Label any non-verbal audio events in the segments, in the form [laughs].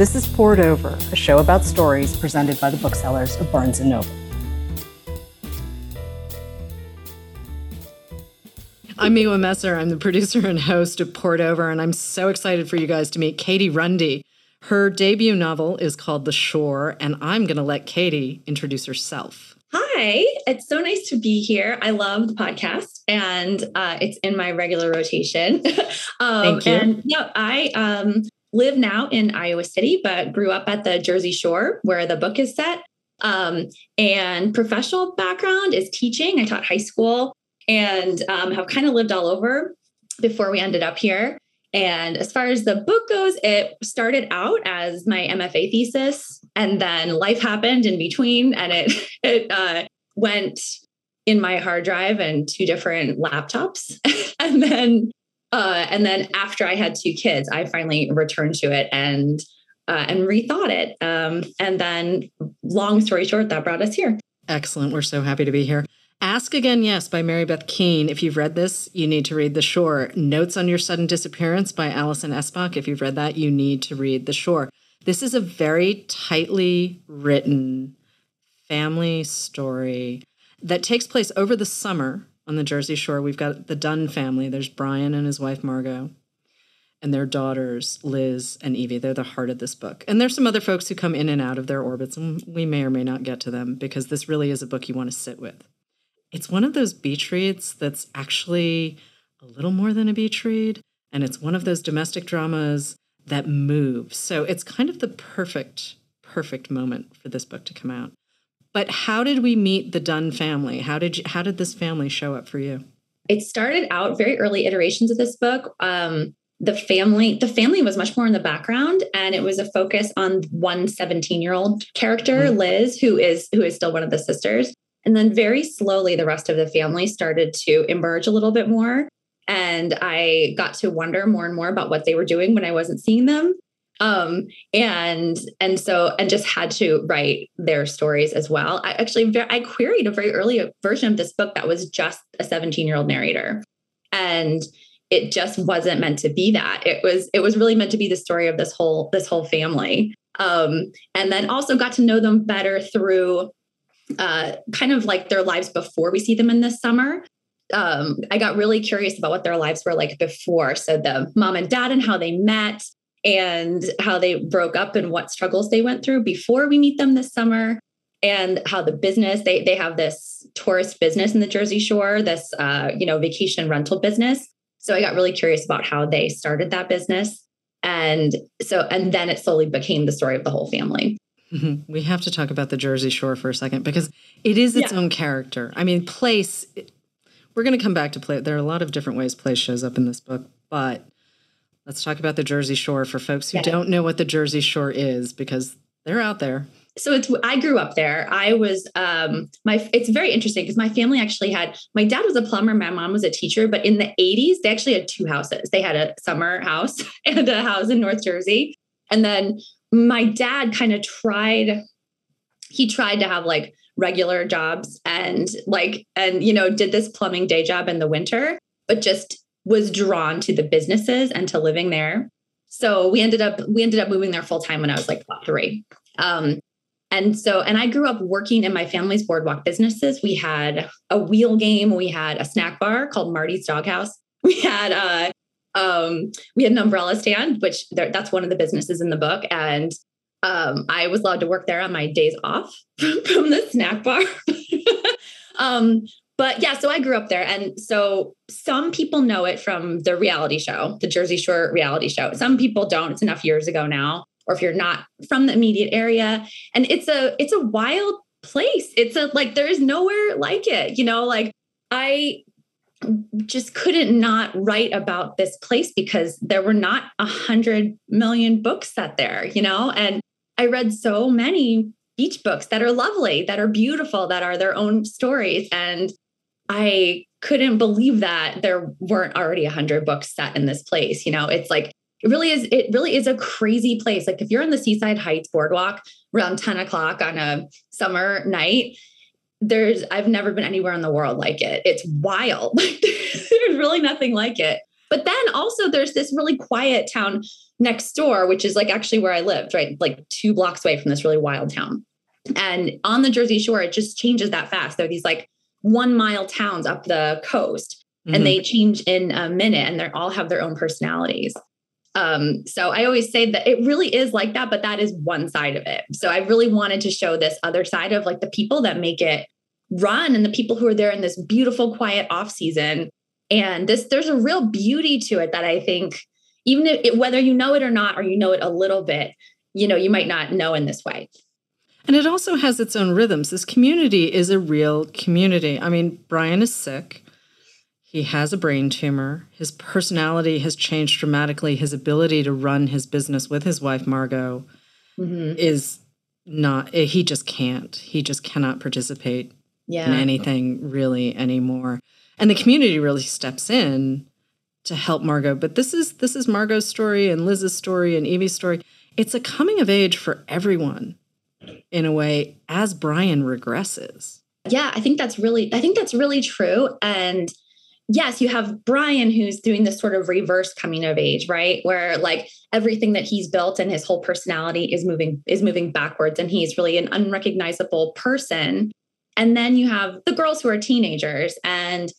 This is Poured Over, a show about stories presented by the booksellers of Barnes & Noble. I'm Miwa Messer. I'm the producer and host of Poured Over, and I'm so excited for you guys to meet Katie Runde. Her debut novel is called The Shore, and I'm going to let Katie introduce herself. Hi, it's so nice to be here. I love the podcast and uh, it's in my regular rotation. [laughs] um, Thank you. And yeah, I um, live now in Iowa City, but grew up at the Jersey Shore where the book is set. Um, and professional background is teaching. I taught high school and um, have kind of lived all over before we ended up here. And as far as the book goes, it started out as my MFA thesis, and then life happened in between, and it [laughs] it uh, went in my hard drive and two different laptops, [laughs] and then uh, and then after I had two kids, I finally returned to it and uh, and rethought it. Um, and then, long story short, that brought us here. Excellent. We're so happy to be here. Ask Again Yes by Mary Beth Keane. If you've read this, you need to read The Shore. Notes on Your Sudden Disappearance by Alison Espach. If you've read that, you need to read The Shore. This is a very tightly written family story that takes place over the summer on the Jersey Shore. We've got the Dunn family. There's Brian and his wife, Margot, and their daughters, Liz and Evie. They're the heart of this book. And there's some other folks who come in and out of their orbits, and we may or may not get to them because this really is a book you want to sit with it's one of those beach reads that's actually a little more than a beach read. And it's one of those domestic dramas that moves. So it's kind of the perfect, perfect moment for this book to come out. But how did we meet the Dunn family? How did you, how did this family show up for you? It started out very early iterations of this book. Um, the family the family was much more in the background and it was a focus on one 17 year old character mm-hmm. liz who is who is still one of the sisters and then very slowly, the rest of the family started to emerge a little bit more. And I got to wonder more and more about what they were doing when I wasn't seeing them. Um, and and so and just had to write their stories as well. I actually I queried a very early version of this book that was just a 17 year old narrator, and it just wasn't meant to be that. It was it was really meant to be the story of this whole this whole family. Um, and then also got to know them better through uh, kind of like their lives before we see them in this summer. Um, I got really curious about what their lives were like before. So the mom and dad and how they met and how they broke up and what struggles they went through before we meet them this summer and how the business they they have this tourist business in the Jersey Shore, this uh, you know vacation rental business. So I got really curious about how they started that business, and so and then it slowly became the story of the whole family. Mm-hmm. We have to talk about the Jersey Shore for a second because it is its yeah. own character. I mean, place, we're going to come back to play. There are a lot of different ways place shows up in this book, but let's talk about the Jersey Shore for folks who yeah. don't know what the Jersey Shore is because they're out there. So it's I grew up there. I was um my it's very interesting because my family actually had my dad was a plumber, my mom was a teacher, but in the 80s they actually had two houses. They had a summer house [laughs] and a house in North Jersey. And then my dad kind of tried he tried to have like regular jobs and like and you know did this plumbing day job in the winter but just was drawn to the businesses and to living there. So we ended up we ended up moving there full time when i was like three. Um, and so and i grew up working in my family's boardwalk businesses. We had a wheel game. We had a snack bar called marty's doghouse. [laughs] We had a um, we had an umbrella stand, which there, that's one of the businesses in the book. And um, I was allowed to work there on my days off [laughs] from, from the snack bar. [laughs] um, but yeah, so I grew up there. And so some people know it from the reality show, the Jersey Shore reality show. Some people don't. It's enough years ago now. Or if you're not from the immediate area. And it's a it's a wild place. It's a like there is nowhere like it. You know, like I just couldn't not write about this place because there were not a hundred million books set there, you know? And I read so many beach books that are lovely, that are beautiful, that are their own stories. And I couldn't believe that there weren't already a hundred books set in this place. You know, it's like it really is, it really is a crazy place. Like if you're on the Seaside Heights boardwalk around 10 o'clock on a summer night, there's I've never been anywhere in the world like it. It's wild. [laughs] there's really nothing like it. But then also there's this really quiet town next door, which is like actually where I lived, right? Like two blocks away from this really wild town. And on the Jersey Shore, it just changes that fast. There are these like one mile towns up the coast, mm-hmm. and they change in a minute, and they all have their own personalities. Um, so I always say that it really is like that, but that is one side of it. So I really wanted to show this other side of like the people that make it run and the people who are there in this beautiful, quiet off season. And this, there's a real beauty to it that I think, even if, whether you know it or not, or you know it a little bit, you know, you might not know in this way. And it also has its own rhythms. This community is a real community. I mean, Brian is sick. He has a brain tumor. His personality has changed dramatically. His ability to run his business with his wife, Margot, mm-hmm. is not, he just can't. He just cannot participate yeah. in anything really anymore. And the community really steps in to help Margot. But this is this is Margot's story and Liz's story and Evie's story. It's a coming of age for everyone in a way as Brian regresses. Yeah, I think that's really I think that's really true. And yes, you have Brian who's doing this sort of reverse coming of age, right? Where like everything that he's built and his whole personality is moving is moving backwards and he's really an unrecognizable person. And then you have the girls who are teenagers and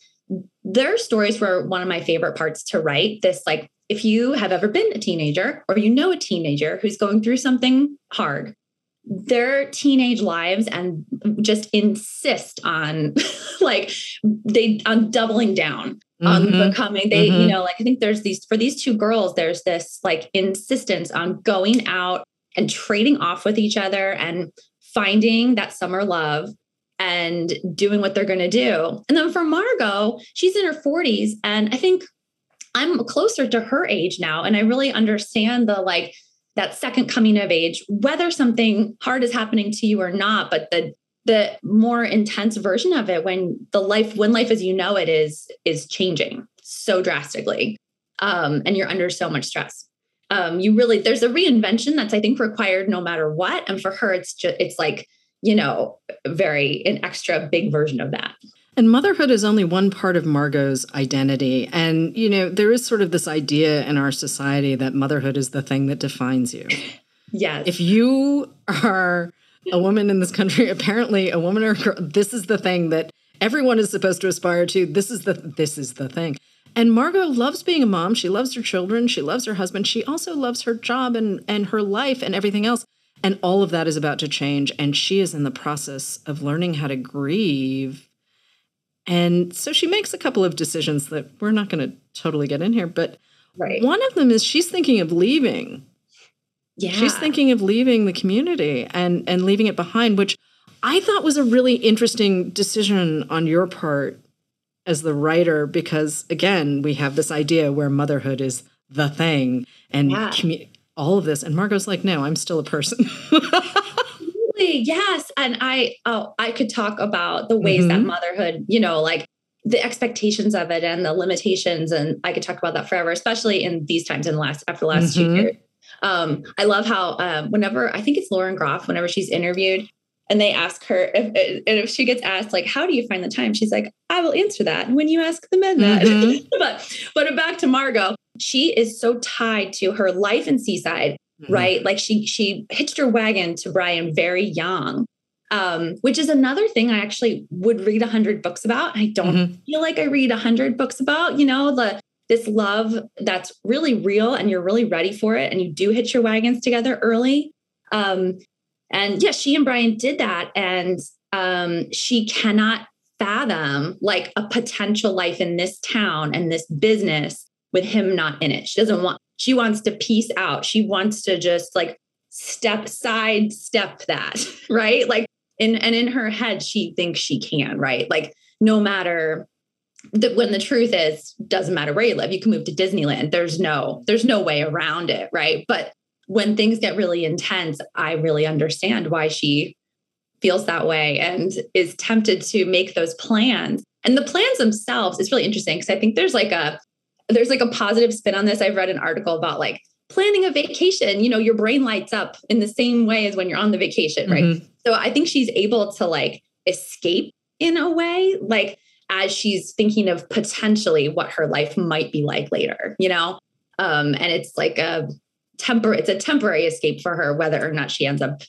their stories were one of my favorite parts to write. This like if you have ever been a teenager or you know a teenager who's going through something hard, their teenage lives and just insist on [laughs] like they on doubling down mm-hmm. on becoming they mm-hmm. you know like i think there's these for these two girls there's this like insistence on going out and trading off with each other and finding that summer love and doing what they're going to do and then for margot she's in her 40s and i think i'm closer to her age now and i really understand the like that second coming of age, whether something hard is happening to you or not, but the the more intense version of it when the life when life as you know it is is changing so drastically um, and you're under so much stress. Um, you really there's a reinvention that's i think required no matter what. And for her it's just it's like you know very an extra big version of that and motherhood is only one part of Margot's identity. And, you know, there is sort of this idea in our society that motherhood is the thing that defines you. [laughs] Yes. If you are a woman in this country, [laughs] apparently a woman or a girl, this is the thing that everyone is supposed to aspire to. This is the this is the thing. And Margot loves being a mom. She loves her children. She loves her husband. She also loves her job and, and her life and everything else. And all of that is about to change. And she is in the process of learning how to grieve and so she makes a couple of decisions that we're not going to totally get in here, but right. one of them is she's thinking of leaving. Yeah. She's thinking of leaving the community and and leaving it behind, which I thought was a really interesting decision on your part as the writer because again, we have this idea where motherhood is the thing and yeah. commu- all of this and Margot's like, "No, I'm still a person." [laughs] Yes. And I oh, I could talk about the ways mm-hmm. that motherhood, you know, like the expectations of it and the limitations. And I could talk about that forever, especially in these times in the last after the last mm-hmm. two years. Um, I love how um, whenever I think it's Lauren Groff, whenever she's interviewed, and they ask her if, and if she gets asked like how do you find the time she's like i will answer that And when you ask the men that mm-hmm. [laughs] but but back to margot she is so tied to her life in seaside mm-hmm. right? Like she she hitched her wagon to Brian very young. Um, which is another thing I actually would read a hundred books about. I don't mm-hmm. feel like I read a hundred books about, you know, the this love that's really real and you're really ready for it and you do hitch your wagons together early. Um, and yeah, she and Brian did that. And um, she cannot fathom like a potential life in this town and this business with him not in it. She doesn't want she wants to peace out. She wants to just like step side step that, [laughs] right? Like in and in her head, she thinks she can, right? Like no matter that when the truth is doesn't matter where you live, you can move to Disneyland. There's no, there's no way around it, right? But when things get really intense, I really understand why she feels that way and is tempted to make those plans. And the plans themselves is really interesting because I think there's like a there's like a positive spin on this. I've read an article about like planning a vacation, you know, your brain lights up in the same way as when you're on the vacation, right? Mm-hmm. So I think she's able to like escape in a way, like as she's thinking of potentially what her life might be like later, you know? Um, and it's like a temper, it's a temporary escape for her, whether or not she ends up,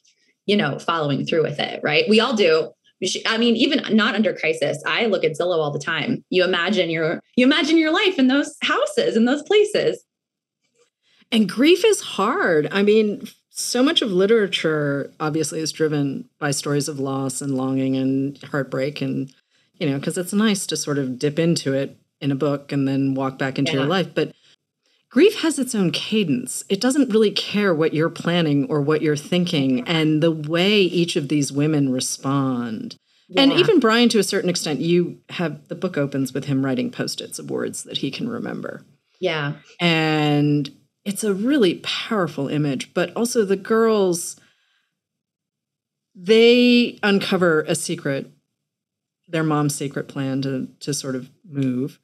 you know, following through with it, right? We all do. I mean, even not under crisis, I look at Zillow all the time. You imagine your you imagine your life in those houses in those places. And grief is hard. I mean, so much of literature obviously is driven by stories of loss and longing and heartbreak and you know because it's nice to sort of dip into it in a book and then walk back into yeah. your life but grief has its own cadence. It doesn't really care what you're planning or what you're thinking and the way each of these women respond. Yeah. and even brian to a certain extent you have the book opens with him writing post-its of words that he can remember. Yeah. And it's a really powerful image, but also the girls they uncover a secret, their mom's secret plan to to sort of move.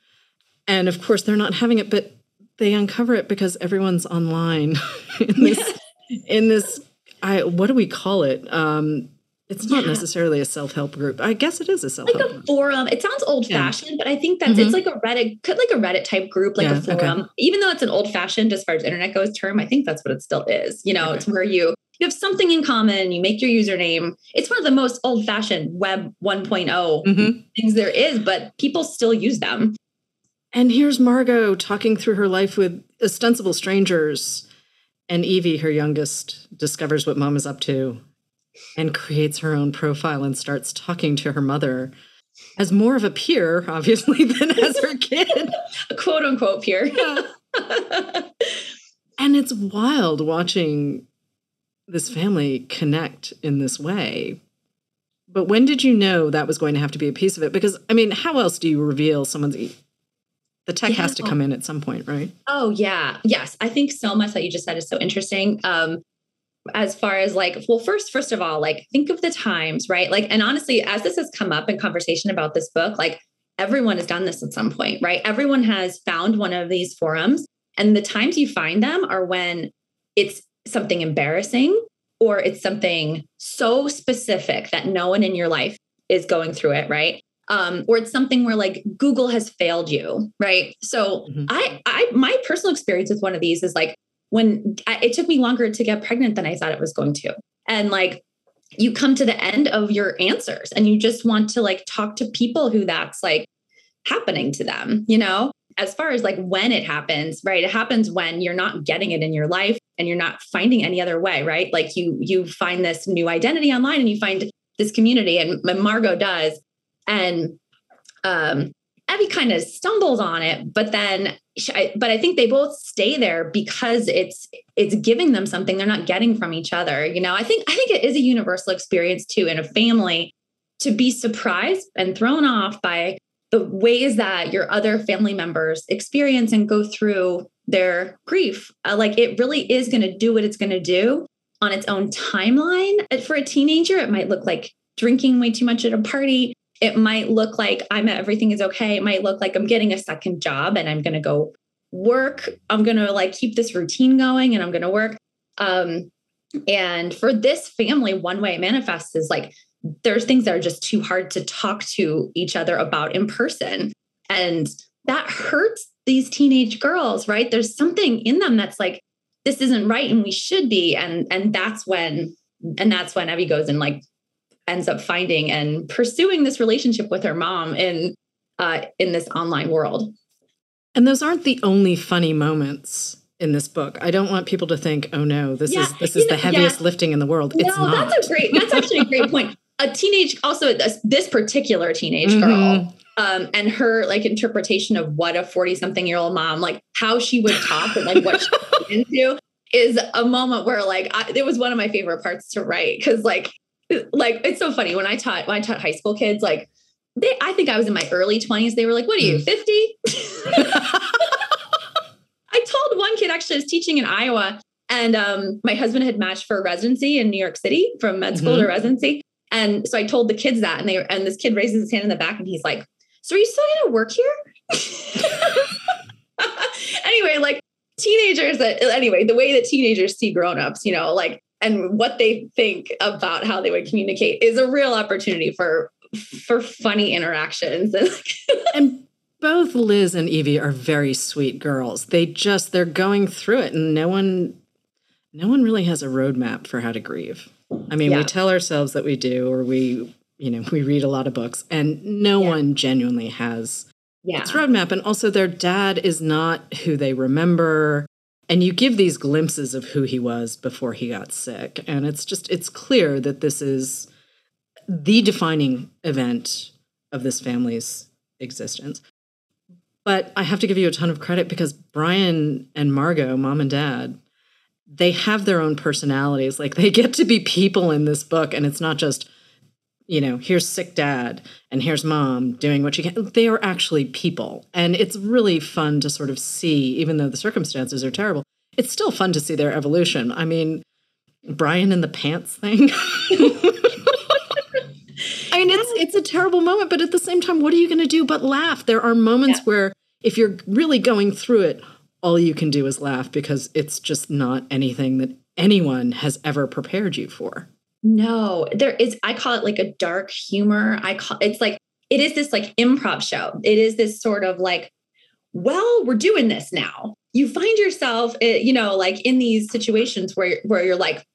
And of course they're not having it, but they uncover it because everyone's online [laughs] in this in this I what do we call it? Um it's not yeah. necessarily a self-help group. I guess it is a self-help like a forum. It sounds old-fashioned, yeah. but I think that's mm-hmm. it's like a Reddit, could like a Reddit type group, like yeah, a forum. Okay. Even though it's an old-fashioned as far as internet goes term, I think that's what it still is. You know, okay. it's where you you have something in common, you make your username. It's one of the most old-fashioned web 1.0 mm-hmm. things there is, but people still use them. And here's Margot talking through her life with ostensible strangers. And Evie, her youngest, discovers what mom is up to and creates her own profile and starts talking to her mother as more of a peer, obviously, [laughs] than as her kid. a quote unquote peer. Yeah. and it's wild watching this family connect in this way. But when did you know that was going to have to be a piece of it? Because, I mean, how else do you reveal someone's. The tech yeah. has to come in at some point, right? Oh, yeah. Yes. I think so much that you just said is so interesting. Um, as far as like well first first of all like think of the times right like and honestly as this has come up in conversation about this book like everyone has done this at some point right everyone has found one of these forums and the times you find them are when it's something embarrassing or it's something so specific that no one in your life is going through it right um, or it's something where like google has failed you right so mm-hmm. i i my personal experience with one of these is like when I, it took me longer to get pregnant than I thought it was going to. And like, you come to the end of your answers and you just want to like talk to people who that's like happening to them, you know? As far as like when it happens, right? It happens when you're not getting it in your life and you're not finding any other way, right? Like you you find this new identity online and you find this community and Margot does. And um kind of stumbles on it, but then, but I think they both stay there because it's it's giving them something they're not getting from each other. You know, I think I think it is a universal experience too in a family to be surprised and thrown off by the ways that your other family members experience and go through their grief. Uh, like it really is going to do what it's going to do on its own timeline. For a teenager, it might look like drinking way too much at a party it might look like I'm everything is okay. It might look like I'm getting a second job and I'm going to go work. I'm going to like keep this routine going and I'm going to work. Um, and for this family, one way it manifests is like there's things that are just too hard to talk to each other about in person. And that hurts these teenage girls, right? There's something in them that's like, this isn't right and we should be. And and that's when and that's when Evie goes and like ends up finding and pursuing this relationship with her mom in uh, in this online world. And those aren't the only funny moments in this book. I don't want people to think, "Oh no, this yeah, is this is know, the heaviest yeah. lifting in the world." It's no, not. that's a great. That's actually a great point. A teenage, also this, this particular teenage mm-hmm. girl, um, and her like interpretation of what a forty-something year old mom, like how she would talk and like what she's [laughs] into, is a moment where like I, it was one of my favorite parts to write because like like it's so funny when I taught when I taught high school kids, like they I think I was in my early 20s. They were like, What are you, 50? Mm. [laughs] [laughs] I told one kid actually I was teaching in Iowa and um, my husband had matched for a residency in New York City from med school mm-hmm. to residency. And so I told the kids that and they and this kid raises his hand in the back and he's like, So are you still gonna work here? [laughs] anyway, like teenagers that anyway, the way that teenagers see grown-ups, you know, like and what they think about how they would communicate is a real opportunity for for funny interactions. [laughs] and both Liz and Evie are very sweet girls. They just they're going through it and no one no one really has a roadmap for how to grieve. I mean, yeah. we tell ourselves that we do or we, you know, we read a lot of books and no yeah. one genuinely has yeah. its roadmap. And also their dad is not who they remember. And you give these glimpses of who he was before he got sick. And it's just it's clear that this is the defining event of this family's existence. But I have to give you a ton of credit because Brian and Margot, mom and dad, they have their own personalities. Like they get to be people in this book, and it's not just, you know, here's sick dad and here's mom doing what she can. They are actually people. And it's really fun to sort of see, even though the circumstances are terrible, it's still fun to see their evolution. I mean, Brian in the pants thing. [laughs] I mean, it's it's a terrible moment, but at the same time, what are you going to do but laugh? There are moments yeah. where if you're really going through it, all you can do is laugh because it's just not anything that anyone has ever prepared you for. No, there is I call it like a dark humor. I call it's like it is this like improv show. It is this sort of like well, we're doing this now. You find yourself, eh, you know, like in these situations where where you're like,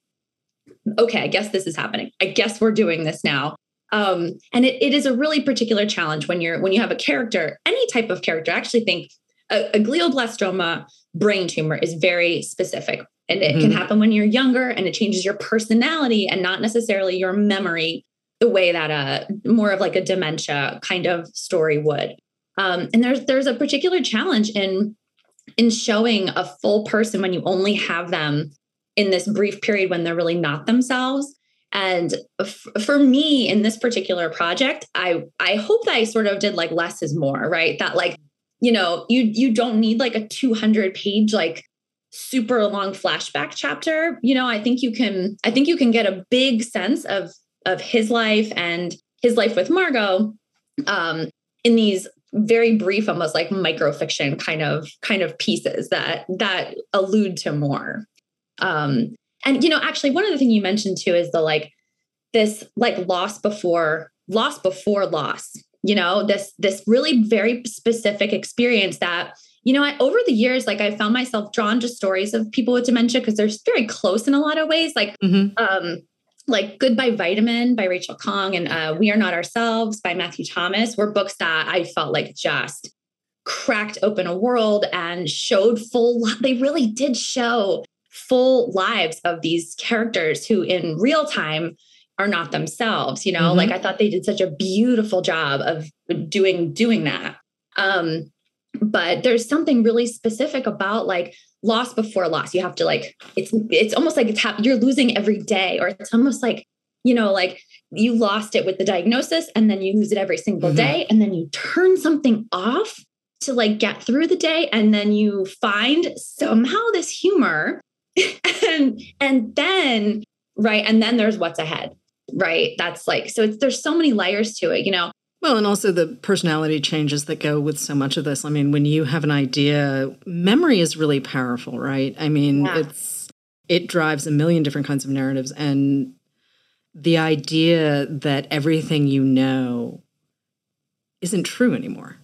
okay, I guess this is happening. I guess we're doing this now. Um, and it, it is a really particular challenge when you're when you have a character, any type of character. I actually think a, a glioblastoma brain tumor is very specific. And it mm-hmm. can happen when you're younger and it changes your personality and not necessarily your memory the way that a more of like a dementia kind of story would. Um, and there's there's a particular challenge in in showing a full person when you only have them in this brief period when they're really not themselves and f- for me in this particular project, I I hope that I sort of did like less is more, right? That like, you know, you you don't need like a 200 page like super long flashback chapter. You know, I think you can I think you can get a big sense of of his life and his life with Margot um in these very brief almost like microfiction kind of kind of pieces that that allude to more um and you know actually one of the you mentioned too is the like this like loss before loss before loss you know this this really very specific experience that you know I, over the years like i found myself drawn to stories of people with dementia because they're very close in a lot of ways like mm-hmm. um like goodbye vitamin by rachel Khong and uh, we are not ourselves by matthew thomas were books that i felt like just cracked open a world and showed full they really did show full lives of these characters who in real time are not themselves you know mm-hmm. like i thought they did such a beautiful job of doing doing that um but there's something really specific about like loss before loss. You have to like it's it's almost like it's hap- you're losing every day or it's almost like you know like you lost it with the diagnosis and then you lose it every single mm-hmm. day and then you turn something off to like get through the day and then you find somehow this humor [laughs] and and then right and then there's what's ahead right? That's like so it's there's so many layers to it you know well and also the personality changes that go with so much of this. I mean when you have an idea memory is really powerful right? I mean yeah. it's it drives a million different kinds of narratives and the idea that everything you know isn't true anymore.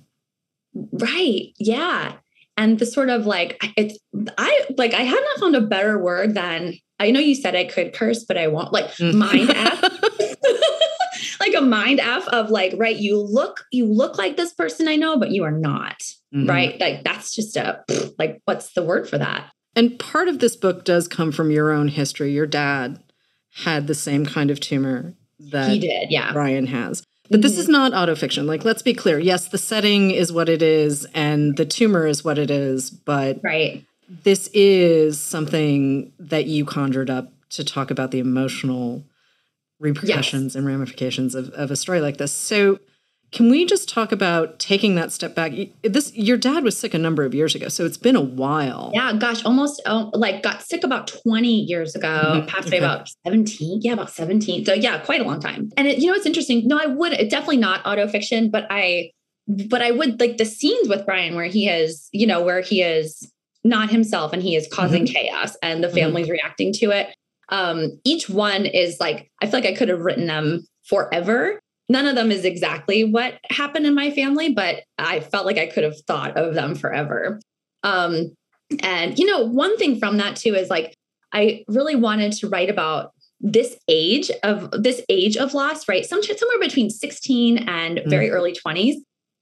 Right yeah. And the sort of like it's i like i have not found a better word than i know you said i could curse but i won't like mm. mind [laughs] f [laughs] like a mind f of like right you look you look like this person i know but you are not mm-hmm. right like that's just a like what's the word for that and part of this book does come from your own history your dad had the same kind of tumor that he did yeah brian has but this is mm-hmm. not autofiction. Like, let's be clear. Yes, the setting is what it is, and the tumor is what it is. But right, this is something that you conjured up to talk about the emotional repercussions yes. and ramifications of, of a story like this. So, can we just talk about taking that step back? This your dad was sick a number of years ago, so it's been a while. Yeah, gosh, almost oh, like got sick about 20 years ago, mm-hmm. passed away okay. about 17. Yeah, about 17. So yeah, quite a long time. And it, you know, it's interesting. No, I would definitely not autofiction, but I but I would like the scenes with Brian where he is, you know, where he is not himself and he is causing mm-hmm. chaos and the mm-hmm. family's mm-hmm. reacting to it. Um, each one is like, I feel like I could have written them forever none of them is exactly what happened in my family, but I felt like I could have thought of them forever. Um, and you know, one thing from that too is like I really wanted to write about this age of this age of loss, right? Some, somewhere between 16 and mm. very early 20s.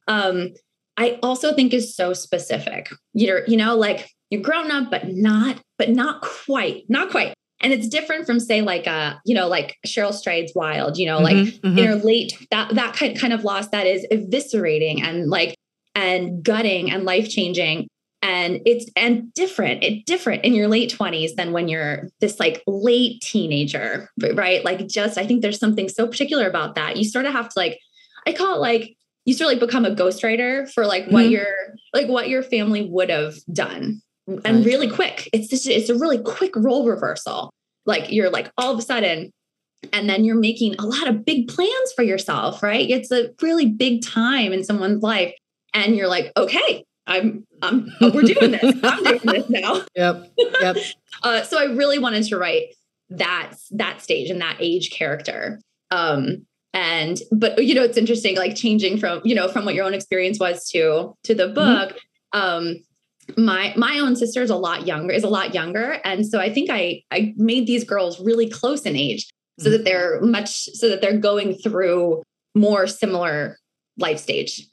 Um, I also think is so specific. You're, you know, like you're grown up, but not, but not quite, not quite. And it's different from say like uh, you know, like Cheryl Strayed's wild, you know, mm-hmm, like mm-hmm. in her late that that kind kind of loss that is eviscerating and like and gutting and life changing and it's and different it different in your late 20s than when you're this like late teenager right like just i think there's something so particular about that you sort of have to like i call it like you sort of like become a ghostwriter for like what mm-hmm. your like what your family would have done right. and really quick it's just it's a really quick role reversal like you're like all of a sudden and then you're making a lot of big plans for yourself right it's a really big time in someone's life and you're like okay I'm, I'm, oh, [laughs] we're doing this. I'm doing this now. [laughs] Yep. Yep. [laughs] uh, so I really wanted to write that, that stage and that age character. Um, and, but you know, it's interesting, like changing from, you know, from what your own experience was to, to the mm-hmm. book. Mm-hmm. Um, my my own sister is a lot younger is a lot younger and so i think i i made these girls really close in age so mm-hmm. that they're much so that they're going through more similar life stage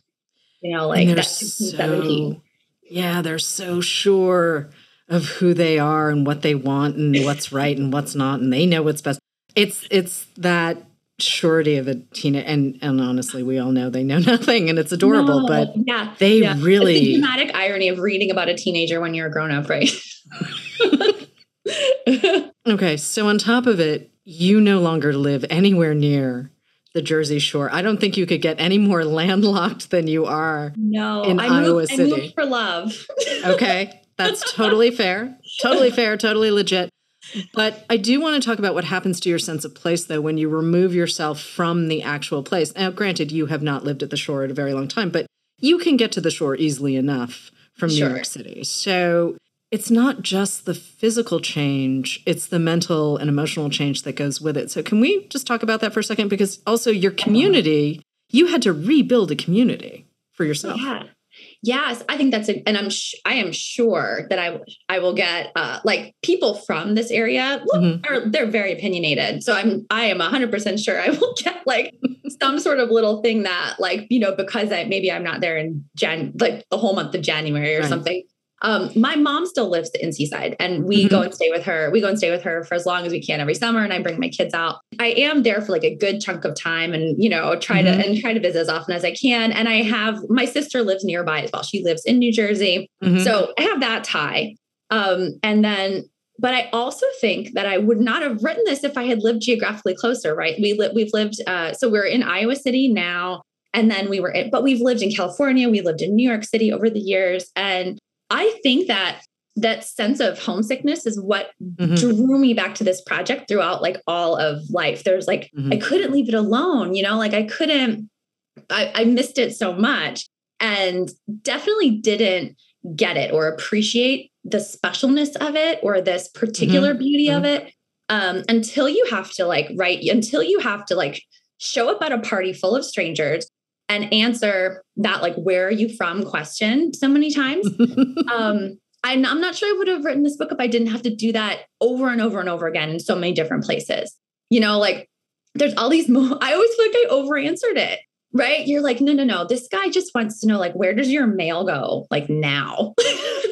you know, like that's so, 17. Yeah, they're so sure of who they are and what they want and what's right and what's not, and they know what's best. It's it's that surety of a teen and and honestly we all know they know [laughs] nothing and it's adorable no, but yeah they yeah. really it's the dramatic irony of reading about a teenager when you're a grown-up right [laughs] okay so on top of it you no longer live anywhere near the Jersey Shore. I don't think you could get any more [laughs] landlocked than you are. No, in I Iowa moved, City. I moved for love. okay, that's totally fair. Totally fair. Totally legit. But I do want to talk about what happens to your sense of place, though, when you remove yourself from the actual place. Now, granted, you have not lived at the shore at a very long time, but you can get to the shore easily enough from sure. New York City. So it's not just the physical change, it's the mental and emotional change that goes with it. So, can we just talk about that for a second? Because also, your community, you had to rebuild a community for yourself. Yeah. Yes, I think that's a, and I'm sh- I am sure that I I will get uh, like people from this area. Look, mm-hmm. are they're very opinionated, so I'm I am 100 percent sure I will [laughs] get like some sort of little thing that like you know because I maybe I'm not there in Jan like the whole month of January or right. something. Um, my mom still lives in Seaside and we mm-hmm. go and stay with her. We go and stay with her for as long as we can every summer. And I bring my kids out. I am there for like a good chunk of time and, you know, try mm-hmm. to and try to visit as often as I can. And I have my sister lives nearby as well. She lives in New Jersey. Mm-hmm. So I have that tie. Um, and then but I also think that I would not have written this if I had lived geographically closer, right? We li- we've lived, uh, so we're in Iowa City now, and then we were, in, but we've lived in California, we lived in New York City over the years, and I think that that sense of homesickness is what mm-hmm. drew me back to this project throughout like all of life. There's like, mm-hmm. I couldn't leave it alone, you know, like I couldn't, I, I missed it so much and definitely didn't get it or appreciate the specialness of it or this particular mm-hmm. beauty of mm-hmm. it um, until you have to like write, until you have to like show up at a party full of strangers and answer that like where are you from? question so many times. [laughs] Um I'm, I'm not sure i would have written this book if i didn't have to do that over and over and over again in so many different places. You know like there's all these mo- [laughs] i always feel like i over answered it right? You're like no no no this guy just wants to know like where does your mail go like now? [laughs]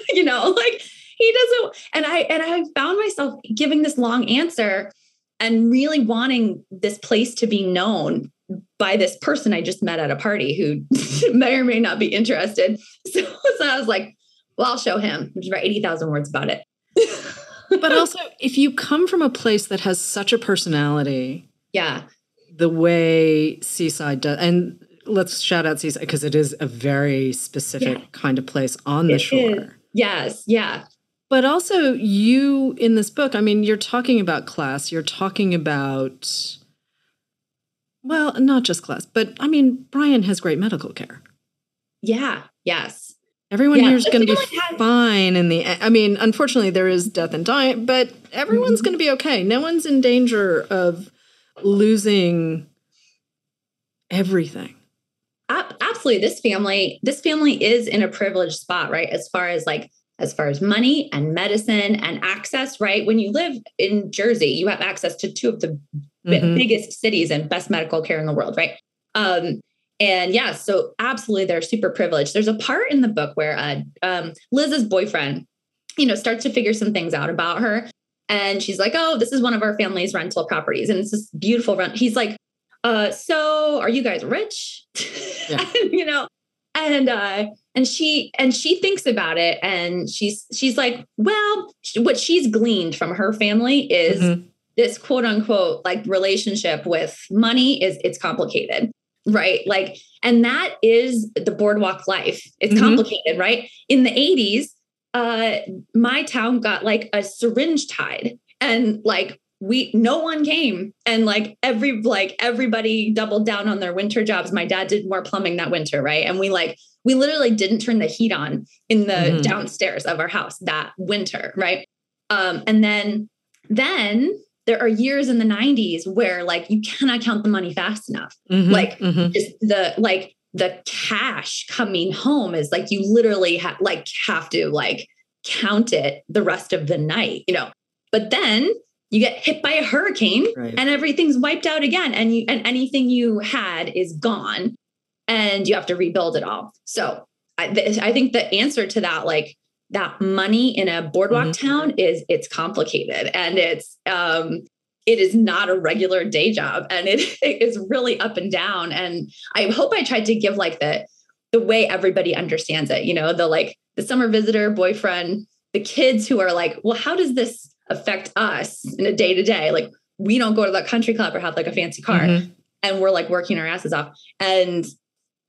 You know like he doesn't and i and i found myself giving this long answer and really wanting this place to be known by this person I just met at a party who [laughs] may or may not be interested. [laughs] So, so I was like, well, I'll show him. Just write 80,000 words about it. [laughs] but also, if you come from a place that has such a personality, yeah, the way Seaside does, and let's shout out Seaside because it is a very specific yeah. kind of place on the it shore. Is. Yes, yeah. But also, you in this book, I mean, you're talking about class, you're talking about well, not just class, but I mean, Brian has great medical care. Yeah. Yes. Everyone yeah, here is going to be like fine in the I mean, unfortunately there is death and dying, but everyone's mm-hmm. going to be okay. No one's in danger of losing everything. Absolutely. This family, this family is in a privileged spot, right? As far as like as far as money and medicine and access, right? When you live in Jersey, you have access to two of the mm-hmm. biggest cities and best medical care in the world, right? Um, and yeah, so absolutely, they're super privileged. There's a part in the book where uh, um, Liz's boyfriend, you know, starts to figure some things out about her. And she's like, oh, this is one of our family's rental properties. And it's this beautiful rent. He's like, uh, so are you guys rich? Yeah. [laughs] you know, and uh and she and she thinks about it and she's she's like well what she's gleaned from her family is mm-hmm. This quote unquote like relationship with money is it's complicated right? Like and that is the boardwalk life. It's mm-hmm. complicated right? In the 80s uh my town got like a syringe tide and like we no one came. And like every like everybody doubled down on their winter jobs. My dad did more plumbing that winter right? And we like we literally didn't turn the heat on in the mm-hmm. downstairs of our house that winter right? Um and then then there are years in the 90s where like you cannot count the money fast enough mm-hmm. like mm-hmm. just the like the cash coming home is like you literally have like have to like count it the rest of the night you know but then you get hit by a hurricane right. and everything's wiped out again and you and anything you had is gone and you have to rebuild it all so I, th- I think the answer to that like that money in a boardwalk mm-hmm. town is it's complicated and it's um it is not a regular day job and it, [laughs] it is really up and down and i hope i tried to give like the the way everybody understands it you know the like the summer visitor boyfriend the kids who are like well how does this affect us in a day to day. Like we don't go to the country club or have like a fancy car mm-hmm. and we're like working our asses off. And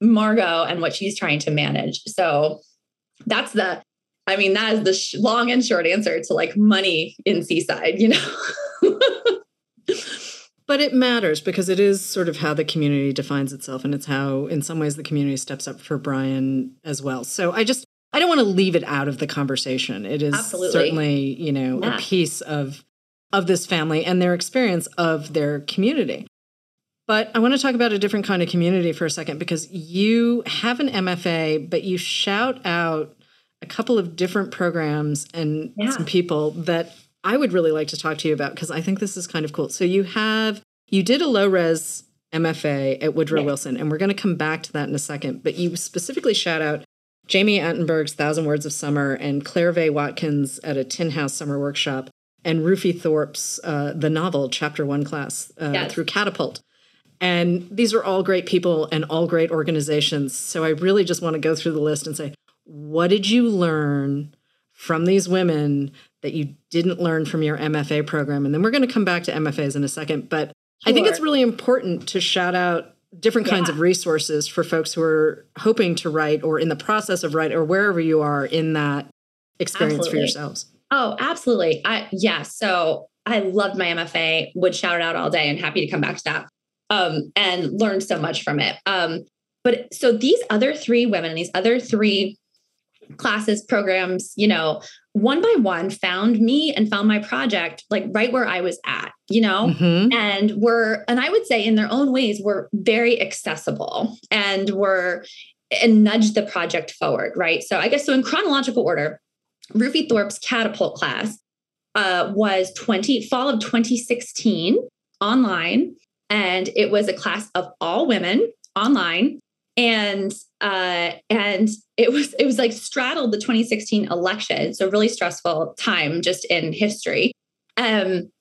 Margot and what she's trying to manage. So that's the, I mean, that is the sh- long and short answer to like money in Seaside, you know? [laughs] but it matters because it is sort of how the community defines itself. And it's how, in some ways, the community steps up for Brian as well. So I just, I don't want to leave it out of the conversation. It is Absolutely. certainly, you know, yeah. a piece of of this family and their experience of their community. But I want to talk about a different kind of community for a second because you have an MFA, but you shout out a couple of different programs and yeah. some people that I would really like to talk to you about because I think this is kind of cool. So you have you did a low res MFA at Woodrow. Wilson, and we're going to come back to that in a second. But you specifically shout out Jami Attenberg's Thousand Words of Summer and Claire Vaye Watkins at a Tin House Summer Workshop, and Rufi Thorpe's uh, The Novel Chapter One class uh, yes. through Catapult. And these are all great people and all great organizations. So I really just want to go through the list and say, what did you learn from these women that you didn't learn from your MFA program? And then we're going to come back to MFAs in a second. But sure. I think it's really important to shout out different kinds yeah. of resources for folks who are hoping to write or in the process of write or wherever you are in that experience absolutely. for yourselves. Oh, absolutely. I yeah, so I loved my MFA, would shout it out all day and happy to come back to that. Um, and learned so much from it. Um, but so these other three women and these other three classes, programs, you know, one by one found me and found my project like right where I was at, you know, mm-hmm. and were, and I would say in their own ways, were very accessible and were, and nudged the project forward, right? So I guess so in chronological order, Rufi Thorpe's catapult class uh, was 20, fall of 2016 online. And it was a class of all women online and uh, and it was it was like straddled the 2016 election, so really stressful time just in history. Um,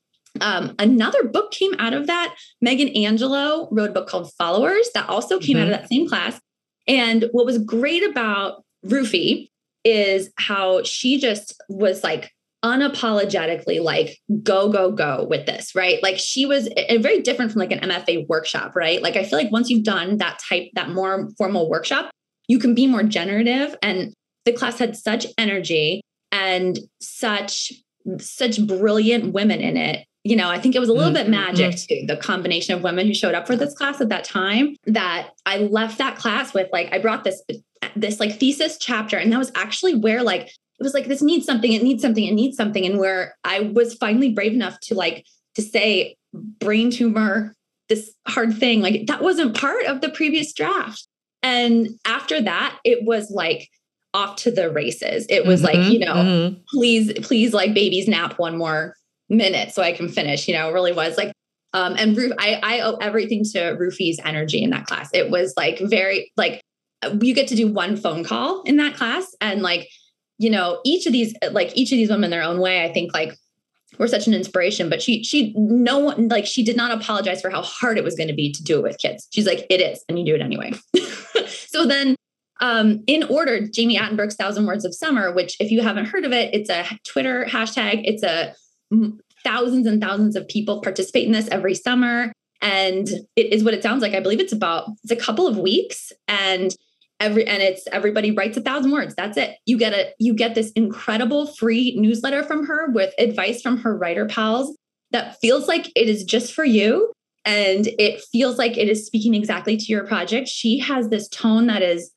um, another book came out of that. Megan Angelo wrote a book called Followers that also came mm-hmm. out of mm-hmm. that same class. And what was great about Rufi is how she just was like unapologetically like go go go with this right like she was very different from like an mfa workshop right like i feel like once you've done that type that more formal workshop you can be more generative and the class had such energy and such such brilliant women in it you know i think it was a little mm-hmm. bit magic mm-hmm. too the combination of women who showed up for this class at that time that i left that class with like i brought this this like thesis chapter and that was actually where like it was like this needs something it needs something it needs something and where i was finally brave enough to like to say brain tumor this hard thing. Like that wasn't part of the previous draft. And after that, it was like off to the races. It was mm-hmm, like, you know, mm-hmm. please, please, like babies nap one more minute so I can finish. You know, it really was like, um, and Roof, I, I owe everything to Rufi's energy in that class. It was like very like you get to do one phone call in that class, and like, you know, each of these, like each of these women their own way, I think like were such an inspiration. But she, she, no one, like, she did not apologize for how hard it was going to be to do it with kids. She's like, it is, and you do it anyway. [laughs] so then um, in order, Jami Attenberg's Thousand Words of Summer, which if you haven't heard of it, it's a Twitter hashtag. It's a thousands and thousands of people participate in this every summer. And it is what it sounds like. I believe it's about it's a couple of weeks and every and it's everybody writes a thousand words. That's it. You get a you get this incredible free newsletter from her with advice from her writer pals that feels like it is just for you and it feels like it is speaking exactly to your project. She has this tone that is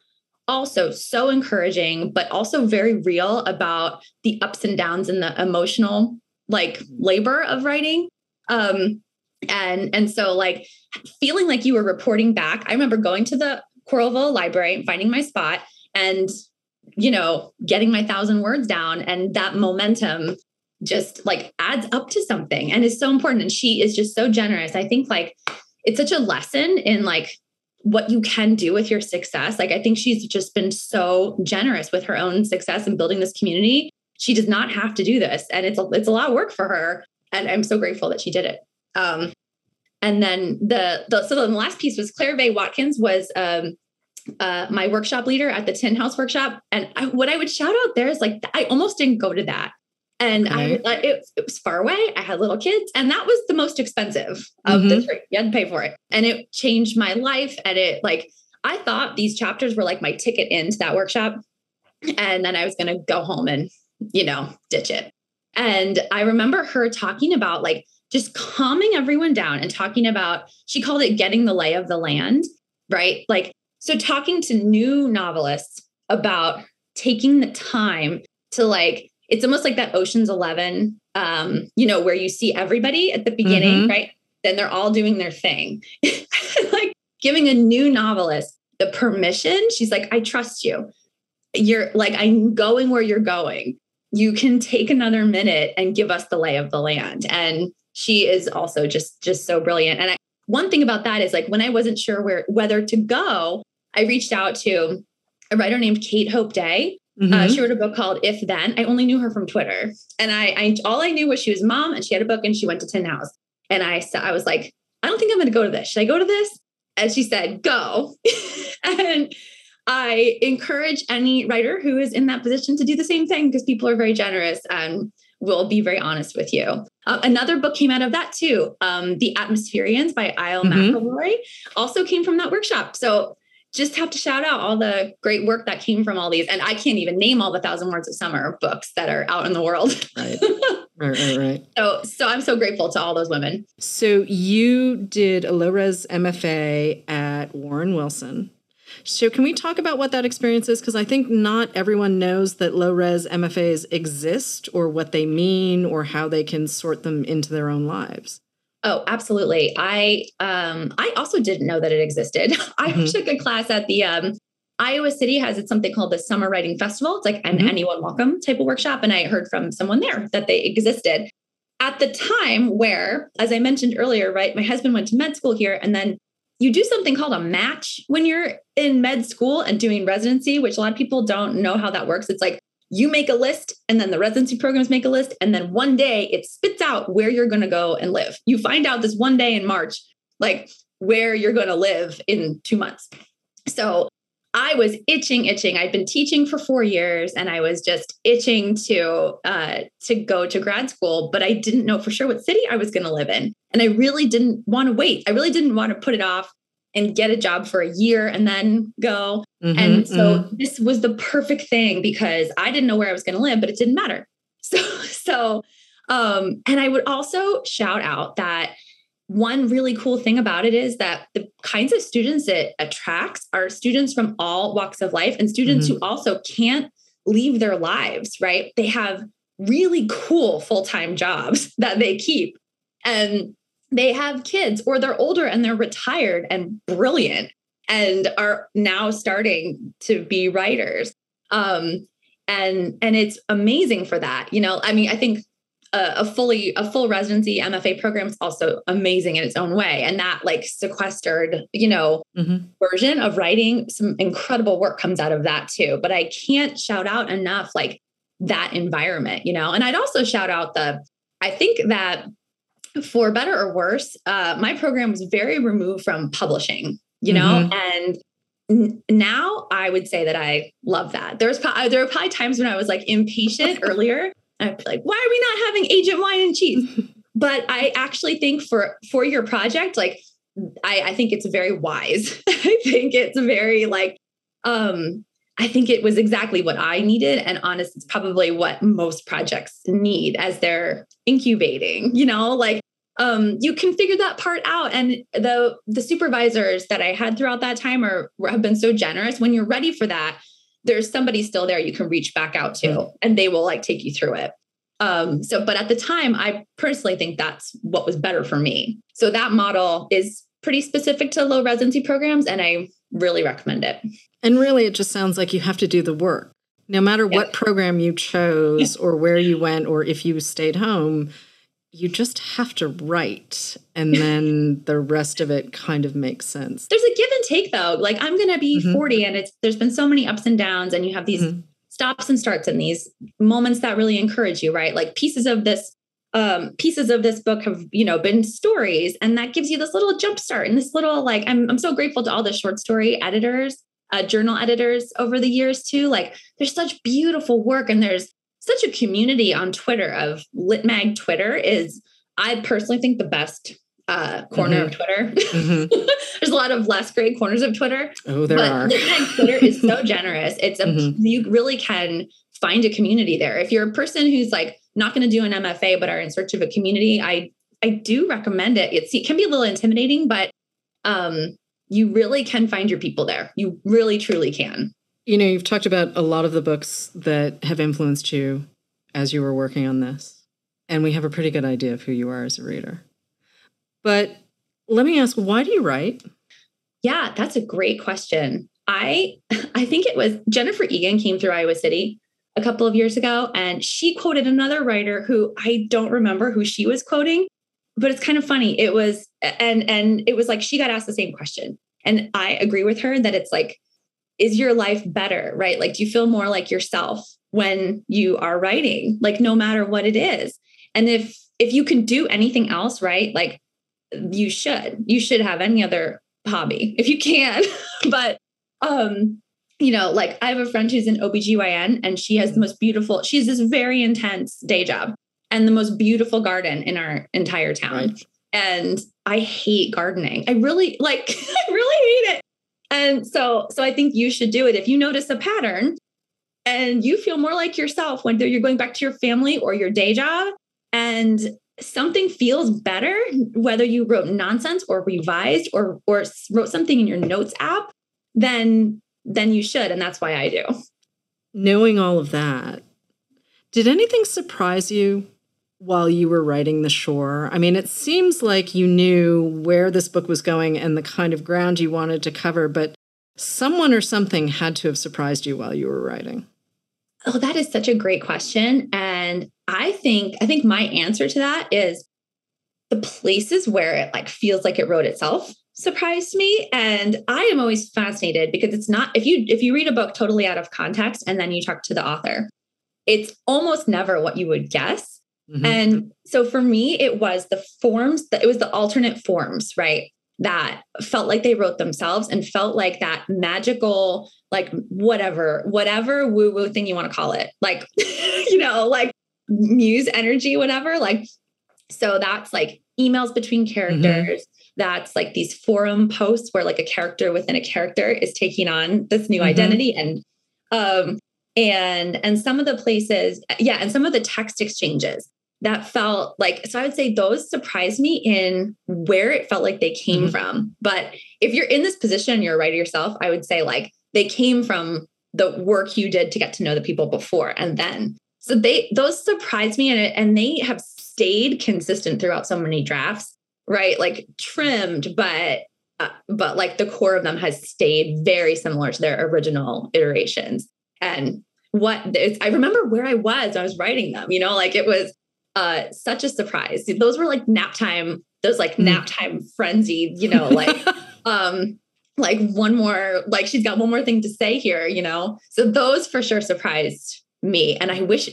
also so encouraging, but also very real about the ups and downs and the emotional like labor of writing. Um, and and so like feeling like you were reporting back. I remember going to the Coralville Library and finding my spot and you know getting my thousand words down and that momentum just like adds up to something and is so important and she is just so generous i think like it's such a lesson in like what you can do with your success. Like I think she's just been so generous with her own success and building this community. She does not have to do this, and it's a, it's a lot of work for her. And I'm so grateful that she did it. Um, and then the, the so the last piece was Claire Vaye Watkins was um, uh, my workshop leader at the Tin House workshop. And I, what I would shout out there is like I almost didn't go to that. And okay. I, it, it, was far away. I had little kids, and that was the most expensive of mm-hmm. the three. You had to pay for it, and it changed my life. And it like I thought these chapters were like my ticket into that workshop, and then I was going to go home and you know ditch it. And I remember her talking about like just calming everyone down and talking about she called it getting the lay of the land, right? Like so, talking to new novelists about taking the time to like it's almost like that Ocean's 11, um, you know, where you see everybody at the beginning, mm-hmm. right? Then they're all doing their thing. [laughs] like giving a new novelist the permission. She's like, I trust you. You're like, I'm going where you're going. You can take another minute and give us the lay of the land. And she is also just just so brilliant. And I, one thing about that is like when I wasn't sure where whether to go, I reached out to a writer named Kate Hope Day, uh, mm-hmm. Uh, she wrote a book called If Then. I only knew her from Twitter, and I, I all I knew was she was mom and she had a book and she went to Tin House. And I said, I was like, I don't think I'm going to go to this. Should I go to this? And she said, go. [laughs] and I encourage any writer who is in that position to do the same thing because people are very generous and will be very honest with you. Uh, another book came out of that too. Um, the Atmospherians by Isle mm-hmm. McElroy also came from that workshop. So just have to shout out all the great work that came from all these. And I can't even name all the thousand words of summer books that are out in the world. Right. [laughs] right, right, right. So, so I'm so grateful to all those women. So you did a low res MFA at Warren Wilson. So can we talk about what that experience is? Because I think not everyone knows that low res MFAs exist or what they mean or how they can sort them into their own lives. Oh, absolutely. I um I also didn't know that it existed. [laughs] I mm-hmm. took a class at the um Iowa City has it's something called the Summer Writing Festival. It's like an mm-hmm. anyone welcome type of workshop. And I heard from someone there that they existed at the time where, as I mentioned earlier, right, my husband went to med school here and then you do something called a match when you're in med school and doing residency, which a lot of people don't know how that works. It's like you make a list and then the residency programs make a list and then one day it spits out where you're going to go and live you find out this one day in march like where you're going to live in two months so i was itching itching i'd been teaching for four years and i was just itching to uh, to go to grad school but i didn't know for sure what city i was going to live in and i really didn't want to wait i really didn't want to put it off and get a job for a year and then go. Mm-hmm, and so mm-hmm. this was the perfect thing because I didn't know where I was going to live, but it didn't matter. [laughs] So, so, um, and I would also shout out that one really cool thing about it is that the kinds of students it attracts are students from all walks of life and students mm-hmm. who also can't leave their lives, right? They have really cool full time jobs [laughs] that they keep. And they have kids or they're older and they're retired and brilliant and are now starting to be writers. Um, and and it's amazing for that. You know, I mean, I think a, a, fully a full residency MFA program is also amazing in its own way, and that like sequestered, you know, mm-hmm. version of writing, some incredible work comes out of that too. But I can't shout out enough like that environment, you know. And I'd also shout out the I think that for better or worse, uh, my program was very removed from publishing, you know, mm-hmm. and now I would say that I love that. There's there were probably times when I was like impatient [laughs] earlier. I'd be like, why are we not having agent wine and cheese? [laughs] but I actually think for for your project, like I, I think it's very wise. [laughs] I think it's very like um I think it was exactly what I needed. And honest, it's probably what most projects need as they're incubating, you know, like um, you can figure that part out. And the the supervisors that I had throughout that time are have been so generous. When you're ready for that, there's somebody still there you can reach back out to, mm-hmm. and they will like take you through it. Um, so, but at the time, I personally think that's what was better for me. So that model is pretty specific to low residency programs, and I really recommend it. And really, it just sounds like you have to do the work. No matter what program you chose, or where you went, or if you stayed home, you just have to write and [laughs] then the rest of it kind of makes sense there's a give and take though like i'm going to be mm-hmm. 40 and it's there's been so many ups and downs and you have these mm-hmm. stops and starts and these moments that really encourage you right like pieces of this um pieces of this book have you know been stories and that gives you this little jump start and this little like i'm, I'm so grateful to all the short story editors uh, journal editors over the years too like there's such beautiful work and there's such a community on Twitter of Litmag Twitter is I personally think the best uh, corner mm-hmm. of Twitter. Mm-hmm. [laughs] There's a lot of less great corners of Twitter. Oh, there are. but are. Litmag Twitter is so [laughs] generous. It's a mm-hmm. you really can find a community there. If you're a person who's like not going to do an MFA but are in search of a community, I I do recommend it. It's, it can be a little intimidating, but um, you really can find your people there. You really truly can. You know, you've talked about a lot of the books that have influenced you as you were working on this, and we have a pretty good idea of who you are as a reader. But let me ask, why do you write? Yeah, that's a great question. I [laughs] I think it was Jennifer Egan came through Iowa City a couple of years ago and she quoted another writer who I don't remember who she was quoting, but it's kind of funny. It was and and it was like she got asked the same question. And I agree with her that it's like is your life better, right? Like, do you feel more like yourself when you are writing, like, no matter what it is? And if, if you can do anything else, right? Like, you should, you should have any other hobby if you can. [laughs] but, um, you know, like I have a friend who's an OBGYN and she has the most beautiful, she has this very intense day job and the most beautiful garden in our entire town. Right. And I hate gardening. I really like, [laughs] I really hate it. And so, so I think you should do it. If you notice a pattern and you feel more like yourself, whether you're going back to your family or your day job, and something feels better, whether you wrote nonsense or revised or or wrote something in your notes app, then then you should. And that's why I do. Knowing all of that, did anything surprise you while you were writing The Shore? I mean, it seems like you knew where this book was going and the kind of ground you wanted to cover, but someone or something had to have surprised you while you were writing. Oh, that is such a great question. And I think I think my answer to that is the places where it like feels like it wrote itself surprised me and i am always fascinated because it's not if you if you read a book totally out of context and then you talk to the author it's almost never what you would guess Mm-hmm. And so for me, it was the forms that it was the alternate forms, right? That felt like they wrote themselves and felt like that magical, like whatever, whatever woo woo thing you want to call it, like, [laughs] you know, like muse energy, whatever. Like, so that's like emails between mm-hmm. characters. Mm-hmm. That's like these forum posts where like a character within a character is taking on this new mm-hmm. identity and um and and some of the places yeah and some of the text exchanges that felt like so i would say those surprised me in where it felt like they came mm-hmm. from but if you're in this position and you're a writer yourself i would say like they came from the work you did to get to know the people before and then so they those surprised me and, and they have stayed consistent throughout so many drafts right? Like trimmed, but uh, but like the core of them has stayed very similar to their original iterations. And what I remember where I was, I was writing them, you know, like it was uh, such a surprise. Those were like nap time, those like mm. nap time frenzy, you know, [laughs] like, um, like one more, like she's got one more thing to say here, you know? So those for sure surprised me. And I wish,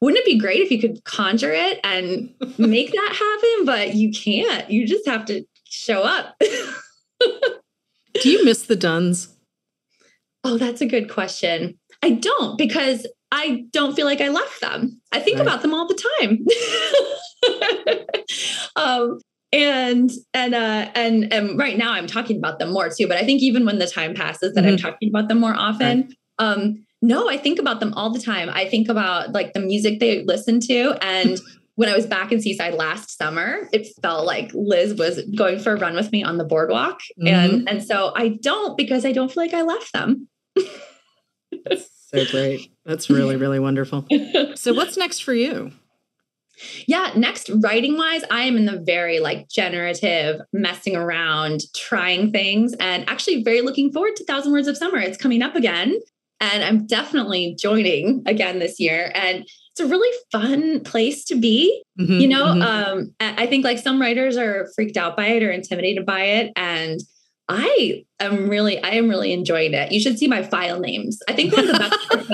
wouldn't it be great if you could conjure it and [laughs] make that happen? But you can't. You just have to show up. Do you miss the Duns? Oh, that's a good question. I don't because I don't feel like I left them. I think right. about them all the time. [laughs] um, and and uh and and right now I'm talking about them more too. But I think even when the time passes that mm-hmm. I'm talking about them more often, right. um, no, I think about them all the time. I think about like the music they listen to and [laughs] when I was back in Seaside last summer, it felt like Liz was going for a run with me on the boardwalk. Mm-hmm. And and so I don't because I don't feel like I left them. [laughs] so great. That's really, really wonderful. So [laughs] what's next for you? Yeah, next writing wise, I am in the very like generative, messing around, trying things, and actually very looking forward to Thousand Words of Summer. It's coming up again. And I'm definitely joining again this year. And it's a really fun place to be. Mm-hmm, you know, mm-hmm. um, I think like some writers are freaked out by it or intimidated by it. And I am really, I am really enjoying it. You should see my file names. I think one of the best parts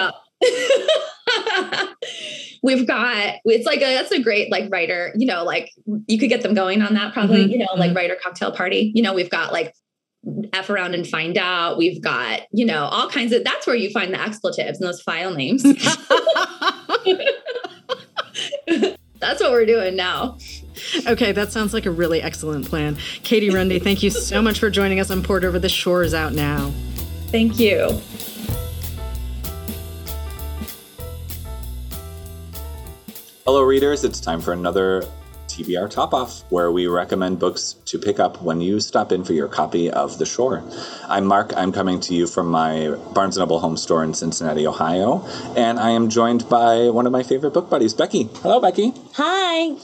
we've got it's like a, that's a great like writer you know like you could get them going on that probably mm-hmm. you know like mm-hmm. writer cocktail party you know we've got like F around and find out. We've got, you know, all kinds of that's where you find the expletives and those file names. [laughs] [laughs] that's what we're doing now. Okay, that sounds like a really excellent plan. Katie Runde, thank you so much for joining us on Poured Over the Shores Out Now. Thank you. Hello, readers. It's time for another TBR Top Off, where we recommend books to pick up when you stop in for your copy of The Shore. I'm Mark. I'm coming to you from my Barnes & Noble home store in Cincinnati, Ohio, and I am joined by one of my favorite book buddies, Becky. Hello, Becky. Hi.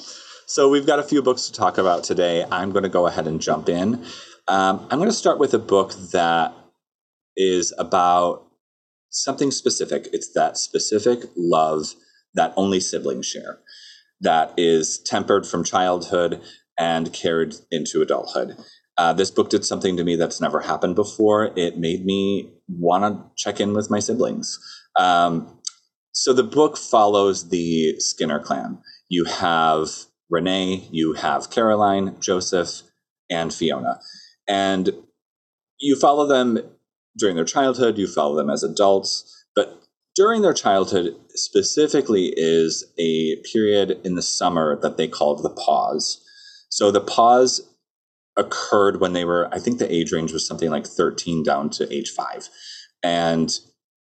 So we've got a few books to talk about today. I'm going to go ahead and jump in. Um, I'm going to start with a book that is about something specific. It's that specific love that only siblings share that is tempered from childhood and carried into adulthood. Uh, this book did something to me that's never happened before. It made me want to check in with my siblings. Um, so the book follows the Skinner clan. You have Renee, you have Caroline, Joseph, and Fiona. And you follow them during their childhood, you follow them as adults, but during their childhood specifically is a period in the summer that they called the pause. So the pause occurred when they were, I think the age range was something like 13 down to age five. And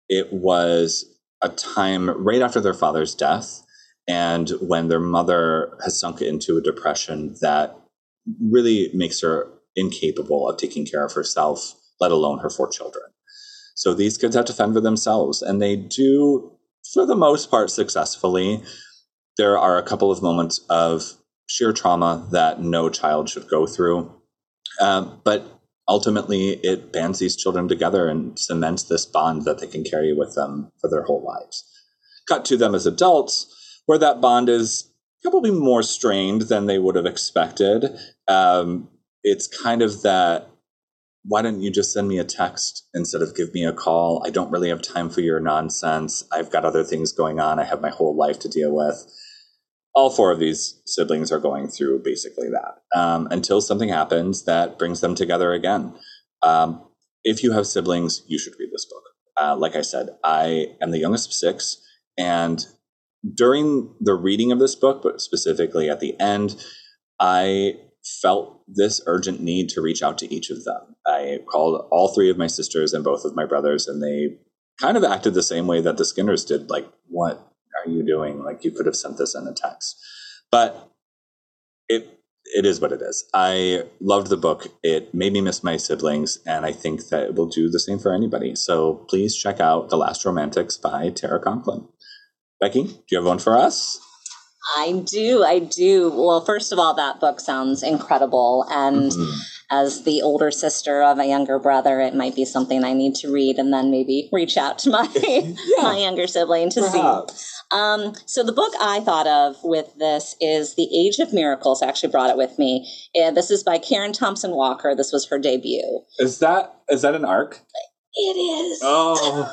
it was a time right after their father's death and when their mother has sunk into a depression that really makes her incapable of taking care of herself, let alone her four children. So these kids have to fend for themselves, and they do, for the most part, successfully. There are a couple of moments of sheer trauma that no child should go through. Uh, but ultimately, it bands these children together and cements this bond that they can carry with them for their whole lives. Cut to them as adults, where that bond is probably more strained than they would have expected. Um, it's kind of that why don't you just send me a text instead of give me a call? I don't really have time for your nonsense. I've got other things going on. I have my whole life to deal with. All four of these siblings are going through basically that um, until something happens that brings them together again. Um, if you have siblings, you should read this book. Uh, like I said, I am the youngest of six. And during the reading of this book, but specifically at the end, I felt this urgent need to reach out to each of them. I called all three of my sisters and both of my brothers, and they kind of acted the same way that the Skinners did. Like, what are you doing? Like, you could have sent this in a text. But it it is what it is. I loved the book. It made me miss my siblings, and I think that it will do the same for anybody. So please check out The Last Romantics by Tara Conklin. Becky, do you have one for us? I do. I do. Well, first of all, that book sounds incredible. And mm-hmm. as the older sister of a younger brother, it might be something I need to read and then maybe [laughs] reach out to my, [laughs] yeah. my younger sibling to Perhaps. see. Um, so the book I thought of with this is The Age of Miracles. I actually brought it with me. And this is by Karen Thompson Walker. This was her debut. Is that is that an arc? It is. Oh.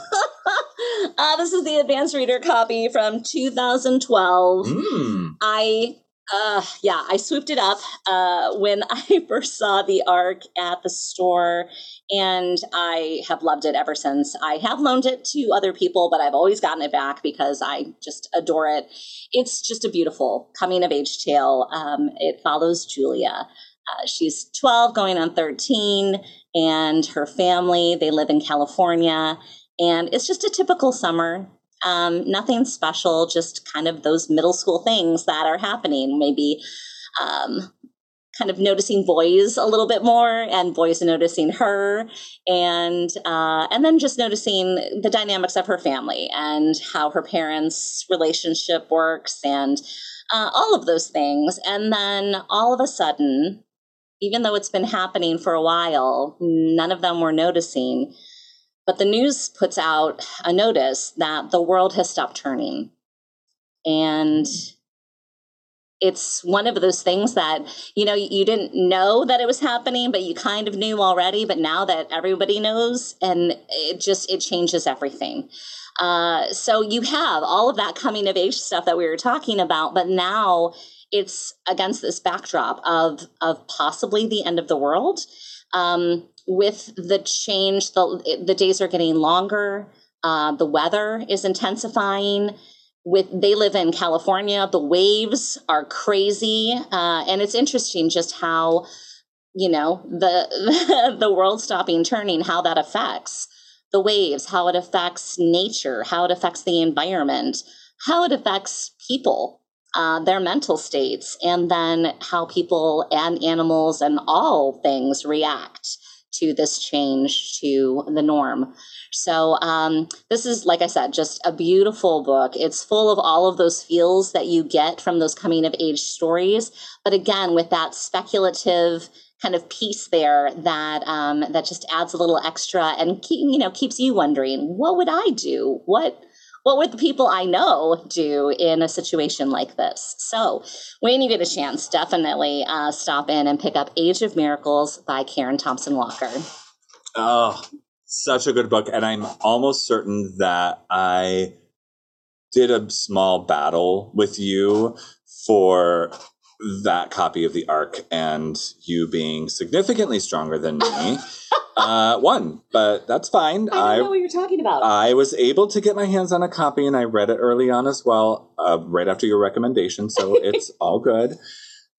[laughs] uh, this is the advanced reader copy from 2012. Mm. I uh, yeah, I swooped it up uh, when [laughs] I first saw the ARC at the store, and I have loved it ever since. I have loaned it to other people, but I've always gotten it back because I just adore it. It's just a beautiful coming of age tale. Um, it follows Julia. Uh, she's 12, going on 13, and her family, they live in California. And it's just a typical summer um, nothing special, just kind of those middle school things that are happening. Maybe um, kind of noticing boys a little bit more, and boys noticing her, and uh, and then just noticing the dynamics of her family and how her parents' relationship works, and uh, all of those things. And then all of a sudden, even though it's been happening for a while, none of them were noticing but the news puts out a notice that the world has stopped turning. And it's one of those things that, you know, you didn't know that it was happening, but you kind of knew already. But now that everybody knows, and it just, it changes everything. Uh, so you have all of that coming of age stuff that we were talking about, but now it's against this backdrop of of possibly the end of the world. Um, with the change, the, the days are getting longer. Uh, the weather is intensifying. With they live in California, the waves are crazy, uh, and it's interesting just how you know the [laughs] the world stopping turning, how that affects the waves, how it affects nature, how it affects the environment, how it affects people, uh, their mental states, and then how people and animals and all things react to this change to the norm. So, um, this is, like I said, just a beautiful book. It's full of all of those feels that you get from those coming of age stories. But again, with that speculative kind of piece there that um, that just adds a little extra and keep, you know keeps you wondering what would I do? What what would the people I know do in a situation like this? So, when you get a chance, definitely uh, stop in and pick up Age of Miracles by Karen Thompson Walker. Oh, such a good book. And I'm almost certain that I did a small battle with you for that copy of the arc and you being significantly stronger than me. [laughs] Uh, won but that's fine. I don't I, know what you're talking about. I was able to get my hands on a copy and i read it early on as well uh, right after your recommendation so [laughs] it's all good.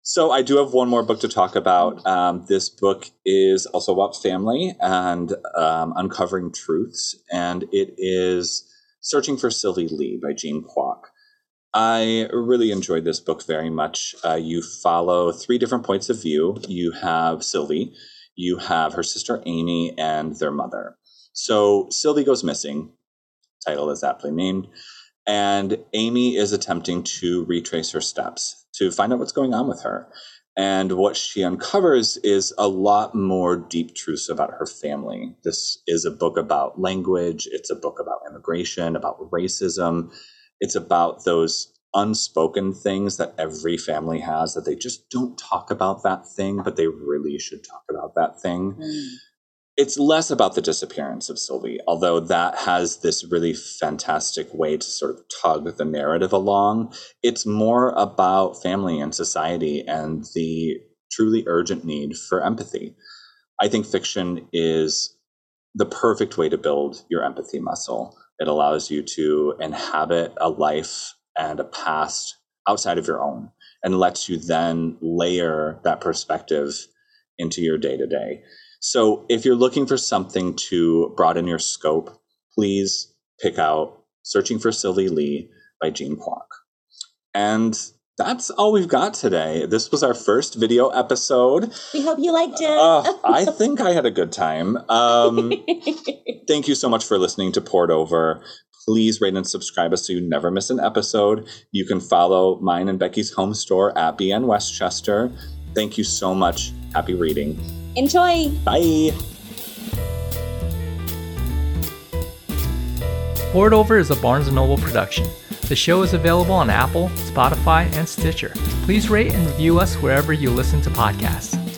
So i do have one more book to talk about. Um, this book is also about family and um, uncovering truths and it is searching for sylvie lee by jean kwok I really enjoyed this book very much. Uh, you follow three different points of view. You have Sylvie, you have her sister Amy, and their mother. So Sylvie goes missing, title is aptly named, and Amy is attempting to retrace her steps to find out what's going on with her. And what she uncovers is a lot more deep truths about her family. This is a book about language, it's a book about immigration, about racism it's about those unspoken things that every family has that they just don't talk about that thing, but they really should talk about that thing. Mm. It's less about the disappearance of Sylvie, although that has this really fantastic way to sort of tug the narrative along. It's more about family and society and the truly urgent need for empathy. I think fiction is the perfect way to build your empathy muscle. It allows you to inhabit a life and a past outside of your own and lets you then layer that perspective into your day to day. So if you're looking for something to broaden your scope, please pick out Searching for Sylvie Lee by Jean Kwok. And that's all we've got today. This was our first video episode. We hope you liked it. uh, [laughs] I think I had a good time. Um, [laughs] thank you so much for listening to Poured Over. Please rate and subscribe us so you never miss an episode. You can follow mine and Becky's home store at BN Westchester. Thank you so much. Happy reading. Enjoy. Bye. Poured Over is a Barnes & Noble production. The show is available on Apple, Spotify, and Stitcher. Please rate and review us wherever you listen to podcasts.